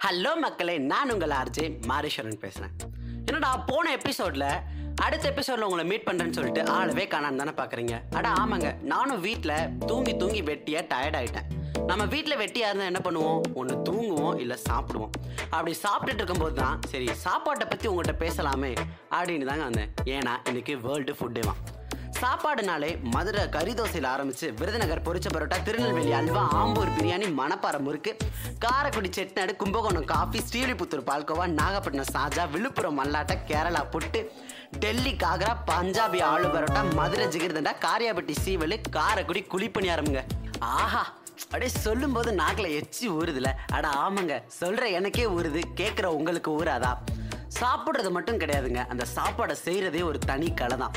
Hello மக்களே. நான் உங்கள் ஆர்ஜே மாரீஸ்வரன் பேசுகிறேன் என்னடா போன எபிசோடில் அடுத்த எபிசோடில் உங்களை மீட் பண்ணுறேன்னு சொல்லிட்டு ஆளவே காணான்னு தானே பார்க்குறீங்க அட ஆமாங்க. நானும் வீட்டில் தூங்கி தூங்கி வெட்டியாக டயர்ட் ஆகிட்டேன் நம்ம வீட்டில் வெட்டியாக இருந்தால் என்ன பண்ணுவோம்? ஒன்று தூங்குவோம் இல்லை சாப்பிடுவோம். அப்படி சாப்பிட்டுட்டு இருக்கும்போது தான் சரி சாப்பாட்டை பற்றி உங்கள்கிட்ட பேசலாமே அப்படின்னு தாங்க வந்தேன். ஏன்னா இன்றைக்கி வேர்ல்டு ஃபுட்டே தான் சாப்பாடுனாலே மதுரை கறி தோசையில் ஆரம்பிச்சு விருதுநகர் பொரிச்ச பரோட்டா திருநெல்வேலி அல்வா ஆம்பூர் பிரியாணி மணப்பாறை முறுக்கு காரைக்குடி செட்நாடு கும்பகோணம் காஃபி ஸ்ரீவில்லிபுத்தூர் பால்கோவா நாகப்பட்டினம் சாஜா விழுப்புரம் மல்லாட்டை கேரளா புட்டு டெல்லி காக்ரா பஞ்சாபி ஆளு பரோட்டா மதுரை ஜிகிர்தண்டா காரியாபட்டி சீவலு காரைக்குடி குழிப்பணியாரமுங்க. ஆஹா அப்படியே சொல்லும்போது நாக்கில் எச்சி ஊறுதுல. அட ஆமாங்க சொல்ற எனக்கே ஊறுது கேட்குற உங்களுக்கு ஊறாதா? சாப்பிட்றது மட்டும் கிடையாதுங்க. அந்த சாப்பாடை செய்கிறதே ஒரு தனி கலை தான்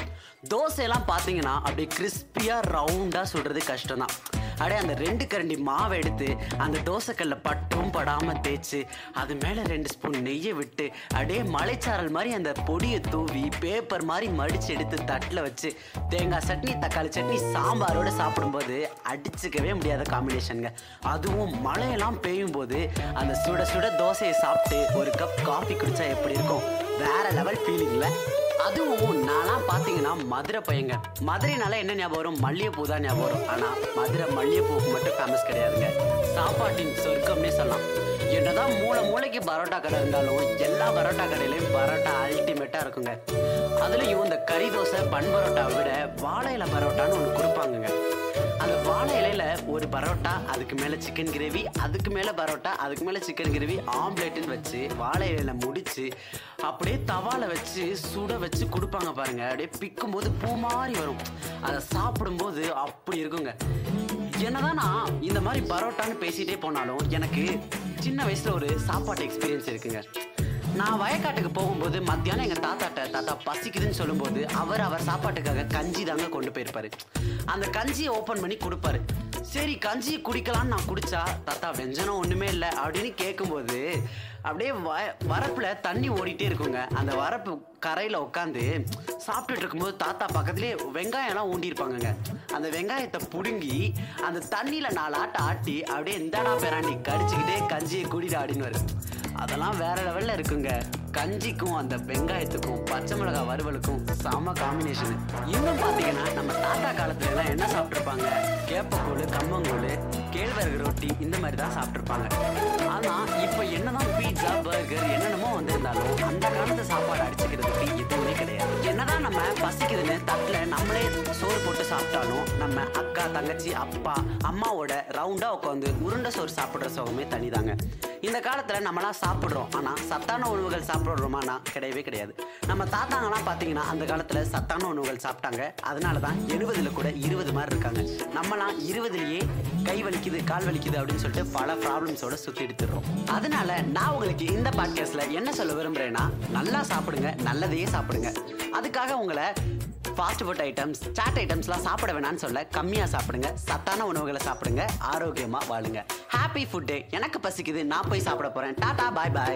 தோசையெல்லாம் பார்த்தீங்கன்னா அப்படியே கிறிஸ்பியாக ரவுண்டாக சொல்கிறது கஷ்டம் தான் அடே அந்த ரெண்டு கரண்டி மாவை எடுத்து அந்த தோசைக்கல்ல பட்டும் படாமல் தேய்ச்சி அது மேலே ரெண்டு ஸ்பூன் நெய்யை விட்டு அடே மலைச்சாரல் மாதிரி அந்த பொடியை தூவி பேப்பர் மாதிரி மடித்து எடுத்து தட்டில் வச்சு தேங்காய் சட்னி தக்காளி சட்னி சாம்பாரோட சாப்பிடும்போது அடிச்சுக்கவே முடியாத காம்பினேஷனுங்க அதுவும் மழையெல்லாம் பெய்யும் போது அந்த சுட சுட தோசையை சாப்பிட்டு ஒரு கப் காஃபி குடிச்சா எப்படி இருக்கும்? வேற லெவல் ஃபீலிங்ல அதுவும் நான்லாம் பார்த்தீங்கன்னா மதுரை பையங்க. மதுரைனால என்ன ஞாபகம் வரும்? மல்லிகைப்பூ தான் ஞாபகம் வரும். ஆனால் மதுரை மல்லிகைப்பூக்கு மட்டும் ஃபேமஸ் கிடையாதுங்க. சாப்பாட்டின் சொர்க்கம்னே சொல்லலாம். என்னதான் மூளை மூளைக்கு பரோட்டா கடை இருந்தாலும் எல்லா பரோட்டா கடையிலையும் பரோட்டா அல்டிமேட்டாக இருக்குங்க. அதுலேயும் இந்த கறி தோசை பன் பரோட்டாவை விட வாழை பரோட்டான்னு ஒன்று கொடுப்பாங்கங்க. ஒரு பரோட்டா அதுக்கு மேல சிக்கன் கிரேவி அதுக்கு மேல பரோட்டா அதுக்கு மேல சிக்கன் கிரேவி ஆம்லேட்டுன்னு வச்சு வாழை இலையில முடிச்சு அப்படியே தவால வச்சு சுட வச்சு கொடுப்பாங்க பாருங்க. அப்படியே பிக்கும் போது பூ மாதிரி வரும். அதை சாப்பிடும்போது அப்படி இருக்குங்க. என்னதான் நான் இந்த மாதிரி பரோட்டான்னு பேசிட்டே போனாலும் எனக்கு சின்ன வயசுல ஒரு சாப்பாட்டு எக்ஸ்பீரியன்ஸ் இருக்குங்க. நான் வயக்காட்டுக்கு போகும்போது மத்தியானம் எங்கள் தாத்தாட்ட தாத்தா பசிக்குதுன்னு சொல்லும்போது அவர் அவர் சாப்பாட்டுக்காக கஞ்சி தாங்க கொண்டு போயிருப்பாரு. அந்த கஞ்சியை ஓப்பன் பண்ணி கொடுப்பாரு. சரி கஞ்சி குடிக்கலான்னு நான் குடிச்சா தாத்தா வெஞ்சனம் ஒன்றுமே இல்லை அப்படின்னு கேட்கும்போது அப்படியே வ வரப்பில் தண்ணி ஓடிட்டே இருக்குங்க. அந்த வரப்பு கரையில் உட்காந்து சாப்பிட்டுட்டு இருக்கும்போது தாத்தா பக்கத்துலேயே வெங்காயம்லாம் ஊண்டியிருப்பாங்கங்க. அந்த வெங்காயத்தை பிடுங்கி அந்த தண்ணியில் நாலு ஆட்டை ஆட்டி அப்படியே இந்தாடா பேராண்டி கடிச்சிக்கிட்டே கஞ்சியை குடிடா அப்படின்னு வரும் அதெல்லாம் வேற லெவல்ல இருக்குங்க. கஞ்சிக்கும் அந்த வெங்காயத்துக்கும் பச்சை மிளகாய் வறுவலுக்கும் செம காம்பினேஷன் இன்னும் பாத்தீங்கன்னா நம்ம தாத்தா காலத்துல எல்லாம் என்ன சாப்பிட்டுருப்பாங்க? வேப்பக்கூழ் கம்மங்கூழ் கேழ்வரகு ரொட்டி இந்த மாதிரி தான் சாப்பிட்ருப்பாங்க ஆனால் இப்போ என்னதான் பீட்சா பர்கர் என்னென்னமோ வந்திருந்தாலும் அந்த காலத்து சாப்பாடு அடிச்சுக்கிறதுக்கு எதுவுமே கிடையாது. என்னதான் நம்ம பசிக்குதுன்னு தட்டில் நம்மளே சோறு போட்டு சாப்பிட்டாலும் நம்ம அக்கா தங்கச்சி அப்பா அம்மாவோட ரவுண்டாக உட்காந்து உருண்டை சோறு சாப்பிட்ற சுகமே தனிதாங்க. இந்த காலத்தில் நம்மளாம் சாப்பிட்றோம். ஆனால் சத்தான உணவுகள் சாப்பிட்றோமானா கிடையவே கிடையாது. நம்ம தாத்தாங்கலாம் பார்த்தீங்கன்னா அந்த காலத்தில் சத்தான உணவுகள் சாப்பிட்டாங்க. அதனால தான் எழுபதில் கூட இருபது மாதிரி இருக்காங்க. நம்மலாம் இருபதுலேயே கை வலிக்குது கால் வலிக்குது அப்படின்னு சொல்லிட்டு பல ப்ராப்ளம்ஸோட சுற்றி எடுத்துடுறோம். அதனால நான் உங்களுக்கு இந்த பாட்காஸ்ட்ல என்ன சொல்ல விரும்புறேன்னா நல்லா சாப்பிடுங்க நல்லதையே சாப்பிடுங்க. அதுக்காக உங்களை ஃபாஸ்ட் ஃபுட் ஐட்டம்ஸ் சாட் ஐட்டம்ஸ்லாம் சாப்பிட வேணாம்னு சொல்ல கம்மியாக சாப்பிடுங்க. சத்தான உணவுகளை சாப்பிடுங்க ஆரோக்கியமாக வாழுங்க. ஹாப்பி ஃபுட் டே எனக்கு பசிக்குது நான் போய் சாப்பிட போகிறேன் டாடா பாய் பாய்